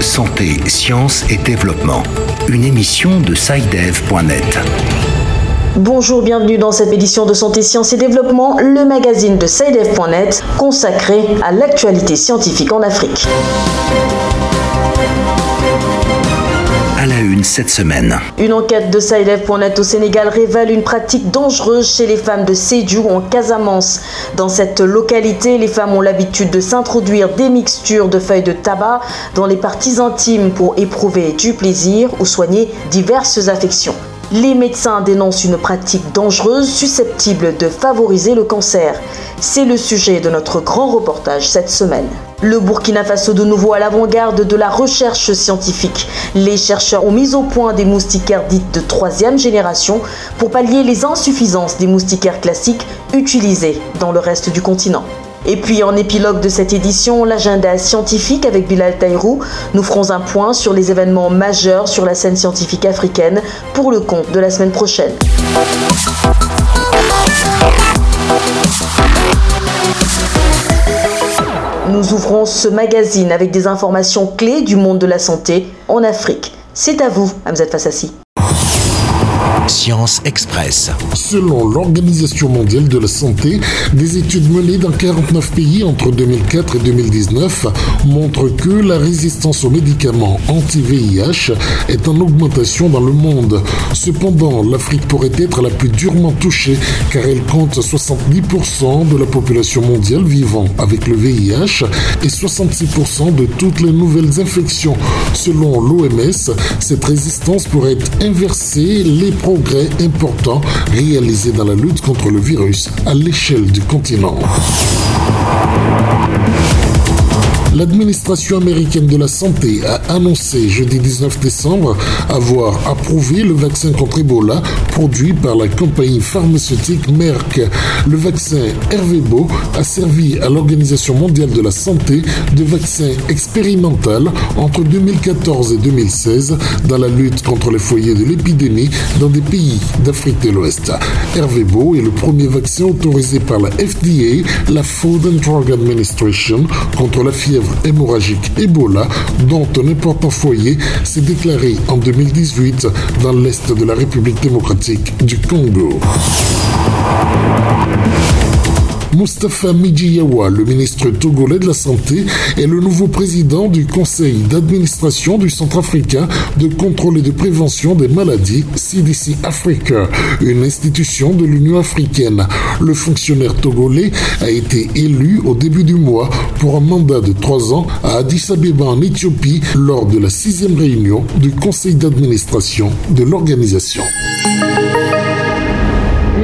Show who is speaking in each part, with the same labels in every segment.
Speaker 1: Santé, sciences et développement. Une émission de SciDev.net.
Speaker 2: Bonjour, bienvenue dans cette édition de Santé, Sciences et Développement, le magazine de SciDev.net consacré à l'actualité scientifique en Afrique.
Speaker 1: Cette semaine.
Speaker 2: Une enquête de SciDev.net au Sénégal révèle une pratique dangereuse chez les femmes de Sédhiou en Casamance. Dans cette localité, les femmes ont l'habitude de s'introduire des mixtures de feuilles de tabac dans les parties intimes pour éprouver du plaisir ou soigner diverses affections. Les médecins dénoncent une pratique dangereuse susceptible de favoriser le cancer. C'est le sujet de notre grand reportage cette semaine. Le Burkina Faso de nouveau à l'avant-garde de la recherche scientifique. Les chercheurs ont mis au point des moustiquaires dites de troisième génération pour pallier les insuffisances des moustiquaires classiques utilisés dans le reste du continent. Et puis en épilogue de cette édition, l'agenda scientifique avec Bilal Taïrou, nous ferons un point sur les événements majeurs sur la scène scientifique africaine pour le compte de la semaine prochaine. Nous ouvrons ce magazine avec des informations clés du monde de la santé en Afrique. C'est à vous, Hamzat Fassassi.
Speaker 1: Science Express.
Speaker 3: Selon l'Organisation mondiale de la santé, des études menées dans 49 pays entre 2004 et 2019 montrent que la résistance aux médicaments anti-VIH est en augmentation dans le monde. Cependant, l'Afrique pourrait être la plus durement touchée car elle compte 70% de la population mondiale vivant avec le VIH et 66% de toutes les nouvelles infections. Selon l'OMS, cette résistance pourrait être inversée les progrès importants réalisés dans la lutte contre le virus à l'échelle du continent. L'administration américaine de la santé a annoncé jeudi 19 décembre avoir approuvé le vaccin contre Ebola produit par la compagnie pharmaceutique Merck. Le vaccin Hervébo a servi à l'Organisation mondiale de la santé de vaccin expérimental entre 2014 et 2016 dans la lutte contre les foyers de l'épidémie dans des pays d'Afrique de l'Ouest. Hervébo est le premier vaccin autorisé par la FDA, la Food and Drug Administration, contre la fièvre hémorragique Ebola, dont un important foyer s'est déclaré en 2018 dans l'est de la République démocratique du Congo. Mustafa Midjiyawa, le ministre togolais de la Santé, est le nouveau président du conseil d'administration du Centre africain de contrôle et de prévention des maladies, CDC Africa, une institution de l'Union africaine. Le fonctionnaire togolais a été élu au début du mois pour un mandat de trois ans à Addis Abeba en Éthiopie lors de la sixième réunion du conseil d'administration de l'organisation.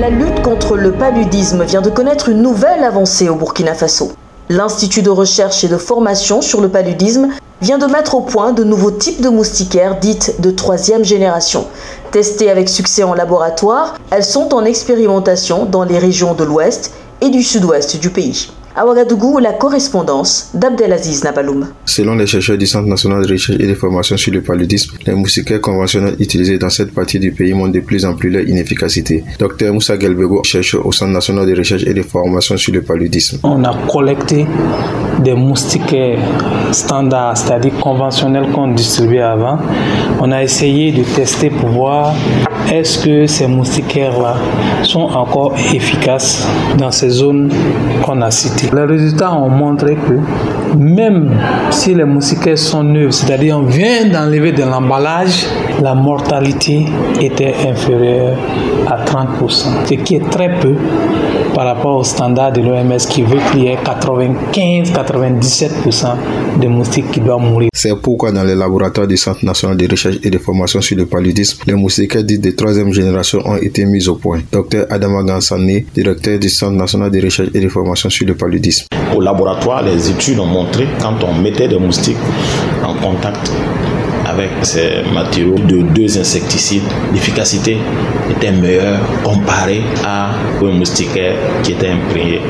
Speaker 2: La lutte contre le paludisme vient de connaître une nouvelle avancée au Burkina Faso. L'Institut de recherche et de formation sur le paludisme vient de mettre au point de nouveaux types de moustiquaires dites de troisième génération. Testées avec succès en laboratoire, elles sont en expérimentation dans les régions de l'ouest et du sud-ouest du pays. À Ouagadougou, la correspondance d'Abdelaziz Nabaloum.
Speaker 4: Selon les chercheurs du Centre national de recherche et de formation sur le paludisme, les moustiquaires conventionnels utilisés dans cette partie du pays montrent de plus en plus leur inefficacité. Dr Moussa Gelbego, chercheur au Centre national de recherche et de formation sur le paludisme.
Speaker 5: On a collecté des moustiquaires standards, c'est-à-dire conventionnels qu'on distribuait avant. On a essayé de tester pour voir est-ce que ces moustiquaires-là sont encore efficaces dans ces zones qu'on a citées. Les résultats ont montré que même si les moustiquaires sont neufs, c'est-à-dire on vient d'enlever de l'emballage, la mortalité était inférieure à 30%, ce qui est très peu par rapport au standard de l'OMS qui veut qu'il y ait 95-97% de moustiques qui doivent mourir.
Speaker 4: C'est pourquoi dans les laboratoires du Centre national de recherche et de formation sur le paludisme, les moustiquaires dits de troisième génération ont été mis au point. Dr Adama Gansani, directeur du Centre national de recherche et de formation sur le paludisme.
Speaker 6: Au laboratoire, les études ont quand on mettait des moustiques en contact avec ces matériaux de deux insecticides, l'efficacité était meilleure comparée à un moustiquaire qui était imprégné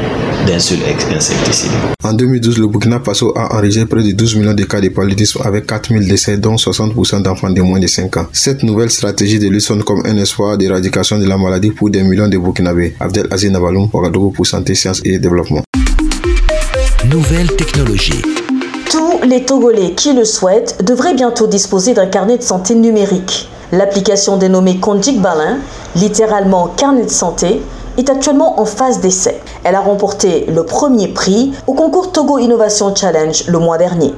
Speaker 6: d'un seul insecticide.
Speaker 4: En 2012, le Burkina Faso a enregistré près de 12 millions de cas de paludisme avec 4000 décès, dont 60% d'enfants de moins de 5 ans. Cette nouvelle stratégie de lutte sonne comme un espoir d'éradication de la maladie pour des millions de Burkinabés. Abdel Aziz Navaloum, pour Santé, Sciences et Développement.
Speaker 1: Nouvelle technologie.
Speaker 2: Tous les Togolais qui le souhaitent devraient bientôt disposer d'un carnet de santé numérique. L'application dénommée Kondik Balin, littéralement carnet de santé, est actuellement en phase d'essai. Elle a remporté le premier prix au concours Togo Innovation Challenge le mois dernier.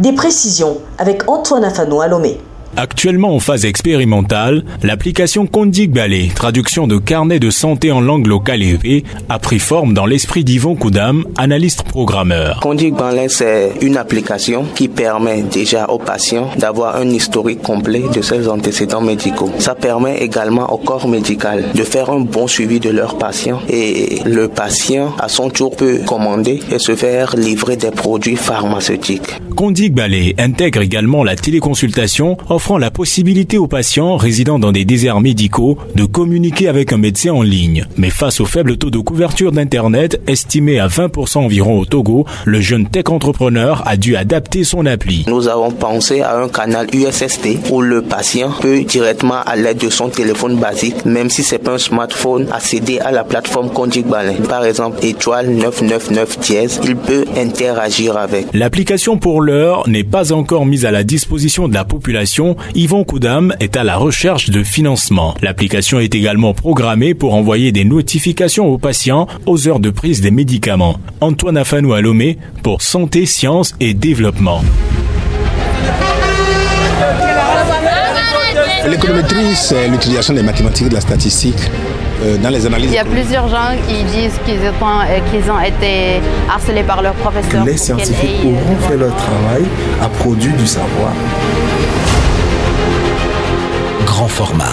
Speaker 2: Des précisions avec Antoine Afano à Lomé.
Speaker 7: Actuellement en phase expérimentale, l'application Kondik Ballet, traduction de carnet de santé en langue locale et a pris forme dans l'esprit d'Yvon Koudam, analyste programmeur.
Speaker 8: Kondik Ballet, c'est une application qui permet déjà aux patients d'avoir un historique complet de ses antécédents médicaux. Ça permet également au corps médical de faire un bon suivi de leurs patients et le patient, à son tour, peut commander et se faire livrer des produits pharmaceutiques.
Speaker 7: Kondik Ballet intègre également la téléconsultation offrant la possibilité aux patients résidant dans des déserts médicaux de communiquer avec un médecin en ligne. Mais face au faible taux de couverture d'Internet, estimé à 20% environ au Togo, le jeune tech entrepreneur a dû adapter son appli.
Speaker 8: Nous avons pensé à un canal USSD où le patient peut directement à l'aide de son téléphone basique, même si c'est pas un smartphone, accéder à la plateforme Condic Balin. Par exemple, étoile 999 dièse, il peut interagir avec.
Speaker 7: L'application pour l'heure n'est pas encore mise à la disposition de la population Yvon Koudam est à la recherche de financement. L'application est également programmée pour envoyer des notifications aux patients aux heures de prise des médicaments. Antoine Afanou Alomé pour Santé, Sciences et Développement.
Speaker 9: L'économétrie, c'est l'utilisation des mathématiques et de la statistique euh, dans les analyses.
Speaker 10: Il y a plusieurs gens qui disent qu'ils ont, euh, ont été harcelés par leurs professeurs.
Speaker 11: Les scientifiques auront fait leur travail, à produit du savoir
Speaker 1: format.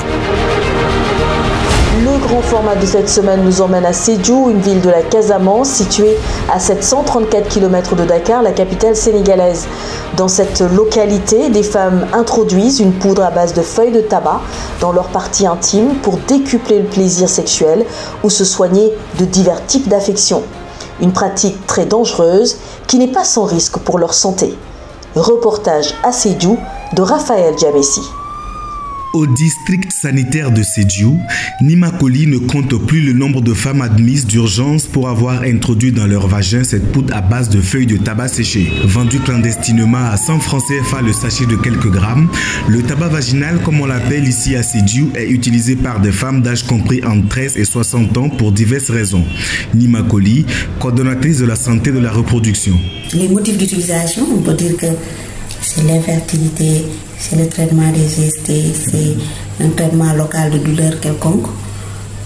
Speaker 2: Le grand format de cette semaine nous emmène à Sédhiou, une ville de la Casamance située à 734 km de Dakar, la capitale sénégalaise. Dans cette localité, des femmes introduisent une poudre à base de feuilles de tabac dans leur partie intime pour décupler le plaisir sexuel ou se soigner de divers types d'affections. Une pratique très dangereuse qui n'est pas sans risque pour leur santé. Reportage à Sédhiou de Raphaël Djamessi.
Speaker 12: Au district sanitaire de Sédiou, Nimakoli ne compte plus le nombre de femmes admises d'urgence pour avoir introduit dans leur vagin cette poudre à base de feuilles de tabac séché. Vendu clandestinement à 100 francs CFA le sachet de quelques grammes, le tabac vaginal, comme on l'appelle ici à Sédiou, est utilisé par des femmes d'âge compris entre 13 et 60 ans pour diverses raisons. Nimakoli, coordonnatrice de la santé de la reproduction.
Speaker 13: Les motifs d'utilisation, on peut dire que c'est l'infertilité, c'est le traitement des gestes, c'est un traitement local de douleur quelconque.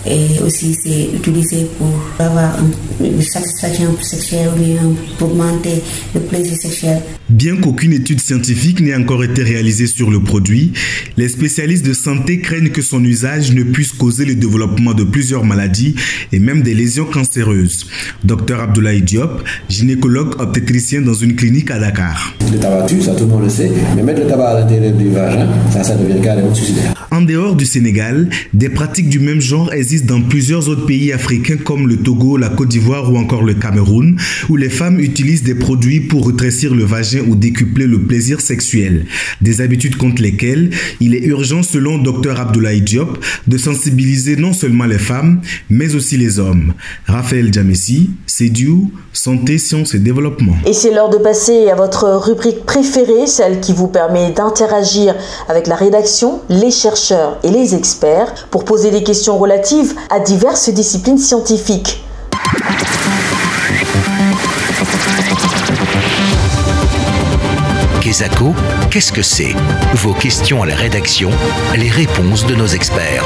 Speaker 13: Et aussi, c'est utilisé pour avoir une satisfaction sexuelle ou pour augmenter le plaisir sexuel.
Speaker 12: Bien qu'aucune étude scientifique n'ait encore été réalisée sur le produit, les spécialistes de santé craignent que son usage ne puisse causer le développement de plusieurs maladies et même des lésions cancéreuses. Docteur Abdoulaye Diop, gynécologue obstétricien dans une clinique à Dakar.
Speaker 14: Le tabac tue, ça tout le monde le sait, mais mettre le tabac à l'intérieur du vagin, ça, ça devient carrément suicidaire.
Speaker 12: En dehors du Sénégal, des pratiques du même genre existent dans plusieurs autres pays africains comme le Togo, la Côte d'Ivoire ou encore le Cameroun, où les femmes utilisent des produits pour rétrécir le vagin ou décupler le plaisir sexuel. Des habitudes contre lesquelles il est urgent, selon Dr Abdoulaye Diop, de sensibiliser non seulement les femmes, mais aussi les hommes. Raphaël Djamessi, Sédiou, Santé, Sciences et Développement.
Speaker 2: Et c'est l'heure de passer à votre rubrique préférée, celle qui vous permet d'interagir avec la rédaction, les chercheurs et les experts pour poser des questions relatives à diverses disciplines scientifiques.
Speaker 1: Kesako, qu'est-ce que c'est? Vos questions à la rédaction, les réponses de nos experts.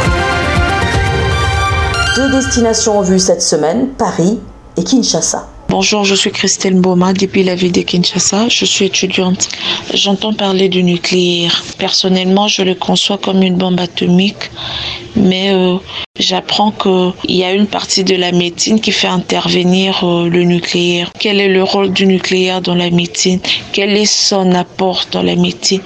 Speaker 2: Deux destinations en vue cette semaine, Paris et Kinshasa.
Speaker 15: Bonjour, je suis Christelle Boma depuis la ville de Kinshasa. Je suis étudiante. J'entends parler du nucléaire. Personnellement, je le conçois comme une bombe atomique, mais euh, j'apprends qu'il y a une partie de la médecine qui fait intervenir euh, le nucléaire. Quel est le rôle du nucléaire dans la médecine? Quel est son apport dans la médecine?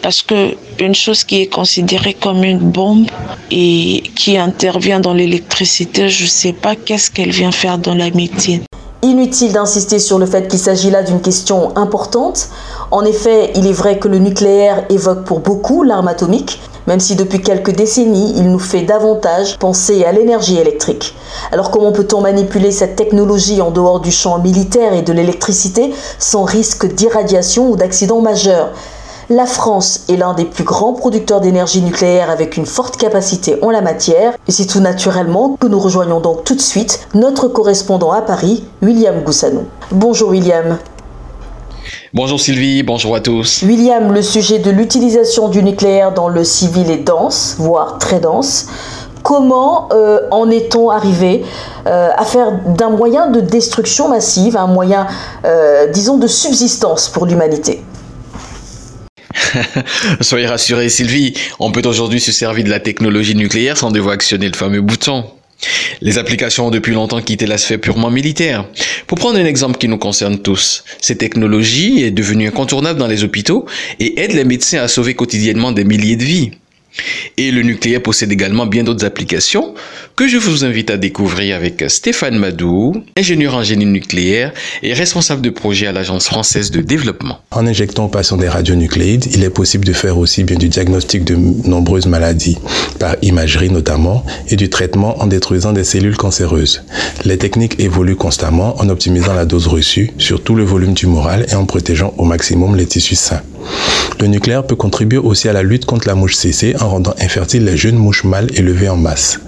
Speaker 15: Parce que une chose qui est considérée comme une bombe et qui intervient dans l'électricité, je ne sais pas qu'est-ce qu'elle vient faire dans la médecine.
Speaker 2: Inutile d'insister sur le fait qu'il s'agit là d'une question importante. En effet, il est vrai que le nucléaire évoque pour beaucoup l'arme atomique, même si depuis quelques décennies, il nous fait davantage penser à l'énergie électrique. Alors comment peut-on manipuler cette technologie en dehors du champ militaire et de l'électricité sans risque d'irradiation ou d'accident majeur? La France est l'un des plus grands producteurs d'énergie nucléaire avec une forte capacité en la matière et c'est tout naturellement que nous rejoignons donc tout de suite notre correspondant à Paris, William Goussanou. Bonjour William.
Speaker 16: Bonjour Sylvie, bonjour à tous.
Speaker 2: William, le sujet de l'utilisation du nucléaire dans le civil est dense, voire très dense. Comment euh, en est-on arrivé euh, à faire d'un moyen de destruction massive un moyen, euh, disons, de subsistance pour l'humanité?
Speaker 16: Soyez rassurés Sylvie, on peut aujourd'hui se servir de la technologie nucléaire sans devoir actionner le fameux bouton. Les applications ont depuis longtemps quitté la sphère purement militaire. Pour prendre un exemple qui nous concerne tous, cette technologie est devenue incontournable dans les hôpitaux et aide les médecins à sauver quotidiennement des milliers de vies. Et le nucléaire possède également bien d'autres applications que je vous invite à découvrir avec Stéphane Madou, ingénieur en génie nucléaire et responsable de projet à l'Agence française de développement.
Speaker 17: En injectant aux patients des radionucléides, il est possible de faire aussi bien du diagnostic de nombreuses maladies, par imagerie notamment, et du traitement en détruisant des cellules cancéreuses. Les techniques évoluent constamment en optimisant la dose reçue sur tout le volume tumoral et en protégeant au maximum les tissus sains. Le nucléaire peut contribuer aussi à la lutte contre la mouche CC en rendant infertiles les jeunes mouches mâles élevées en masse.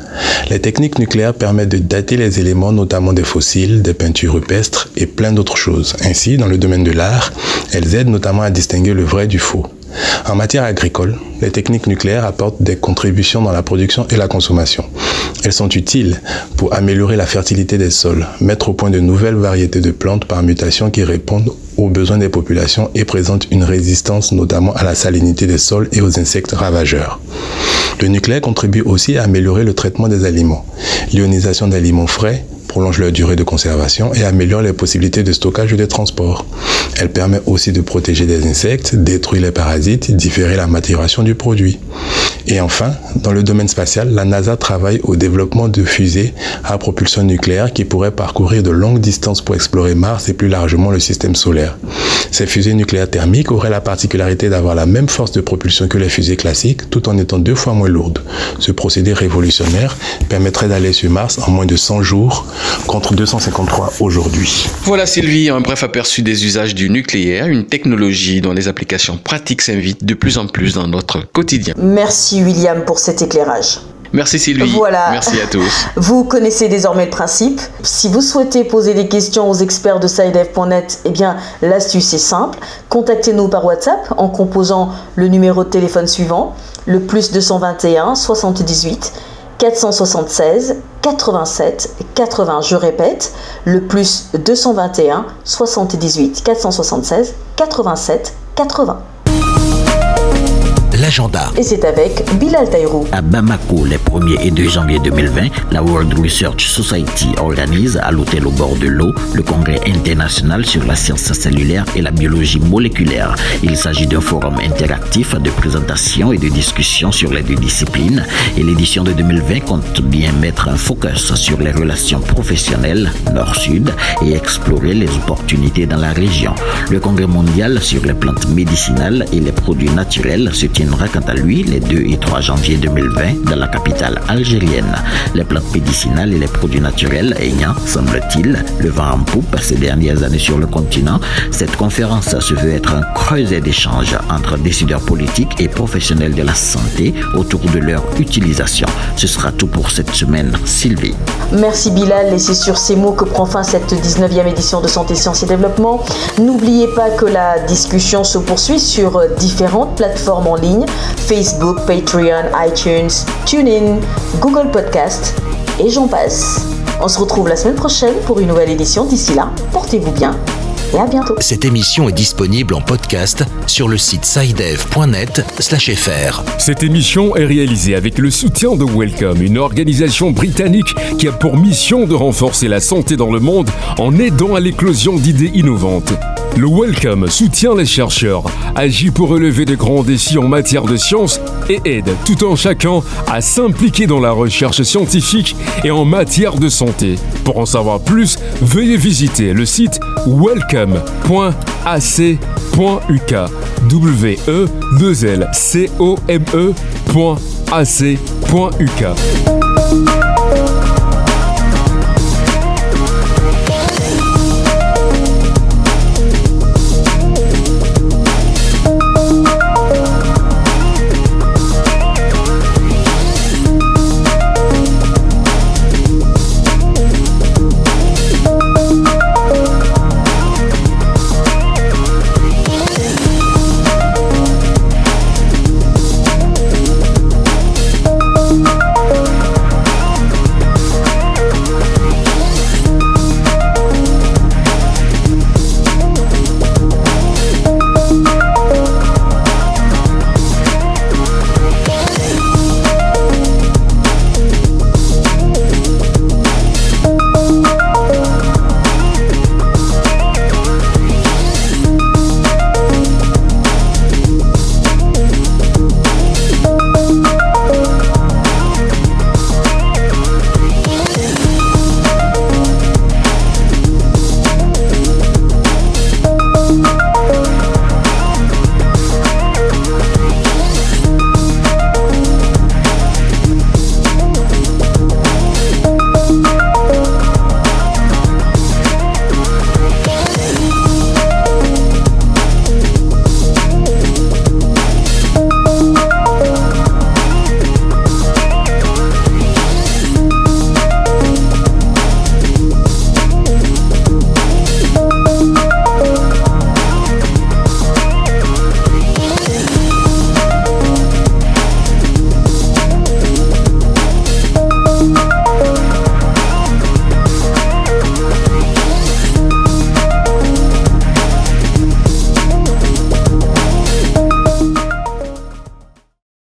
Speaker 17: Les techniques nucléaires permettent de dater les éléments, notamment des fossiles, des peintures rupestres et plein d'autres choses. Ainsi, dans le domaine de l'art, elles aident notamment à distinguer le vrai du faux. En matière agricole, les techniques nucléaires apportent des contributions dans la production et la consommation. Elles sont utiles pour améliorer la fertilité des sols, mettre au point de nouvelles variétés de plantes par mutation qui répondent aux besoins des populations et présentent une résistance notamment à la salinité des sols et aux insectes ravageurs. Le nucléaire contribue aussi à améliorer le traitement des aliments. L'ionisation d'aliments frais prolonge leur durée de conservation et améliore les possibilités de stockage et de transport. Elle permet aussi de protéger des insectes, détruire les parasites, différer la maturation du produit. Et enfin, dans le domaine spatial, la NASA travaille au développement de fusées à propulsion nucléaire qui pourraient parcourir de longues distances pour explorer Mars et plus largement le système solaire. Ces fusées nucléaires thermiques auraient la particularité d'avoir la même force de propulsion que les fusées classiques tout en étant deux fois moins lourdes. Ce procédé révolutionnaire permettrait d'aller sur Mars en moins de 100 jours contre 253 aujourd'hui.
Speaker 16: Voilà Sylvie, un bref aperçu des usages du nucléaire, une technologie dont les applications pratiques s'invitent de plus en plus dans notre quotidien.
Speaker 2: Merci William pour cet éclairage.
Speaker 16: Merci Sylvie.
Speaker 2: Voilà.
Speaker 16: Merci à tous.
Speaker 2: Vous connaissez désormais le principe. Si vous souhaitez poser des questions aux experts de sidev.net, eh bien, l'astuce est simple. Contactez-nous par WhatsApp en composant le numéro de téléphone suivant, le plus 221 78 476 87 80. Je répète, le plus 221 78 476 87 80
Speaker 1: l'agenda.
Speaker 2: Et c'est avec Bilal Taïrou.
Speaker 18: À Bamako, les 1er et 2 janvier 2020, la World Research Society organise à l'hôtel au bord de l'eau le congrès international sur la science cellulaire et la biologie moléculaire. Il s'agit d'un forum interactif de présentation et de discussion sur les deux disciplines et l'édition de 2020 compte bien mettre un focus sur les relations professionnelles nord-sud et explorer les opportunités dans la région. Le congrès mondial sur les plantes médicinales et les produits naturels se tient quant à lui les 2 et 3 janvier 2020 dans la capitale algérienne. Les plantes médicinales et les produits naturels ayant, semble-t-il, le vent en poupe ces dernières années sur le continent, cette conférence se veut être un creuset d'échanges entre décideurs politiques et professionnels de la santé autour de leur utilisation. Ce sera tout pour cette semaine. Sylvie.
Speaker 2: Merci Bilal et c'est sur ces mots que prend fin cette 19e édition de Santé, Sciences et Développement. N'oubliez pas que la discussion se poursuit sur différentes plateformes en ligne Facebook, Patreon, iTunes, TuneIn, Google Podcast et j'en passe. On se retrouve la semaine prochaine pour une nouvelle édition. D'ici là, portez-vous bien et à bientôt.
Speaker 1: Cette émission est disponible en podcast sur le site sidev.net/fr.
Speaker 19: Cette émission est réalisée avec le soutien de Welcome, une organisation britannique qui a pour mission de renforcer la santé dans le monde en aidant à l'éclosion d'idées innovantes. Le Welcome soutient les chercheurs, agit pour relever de grands défis en matière de sciences et aide tout en chacun à s'impliquer dans la recherche scientifique et en matière de santé. Pour en savoir plus, veuillez visiter le site welcome.ac.uk. w e 2 l c -E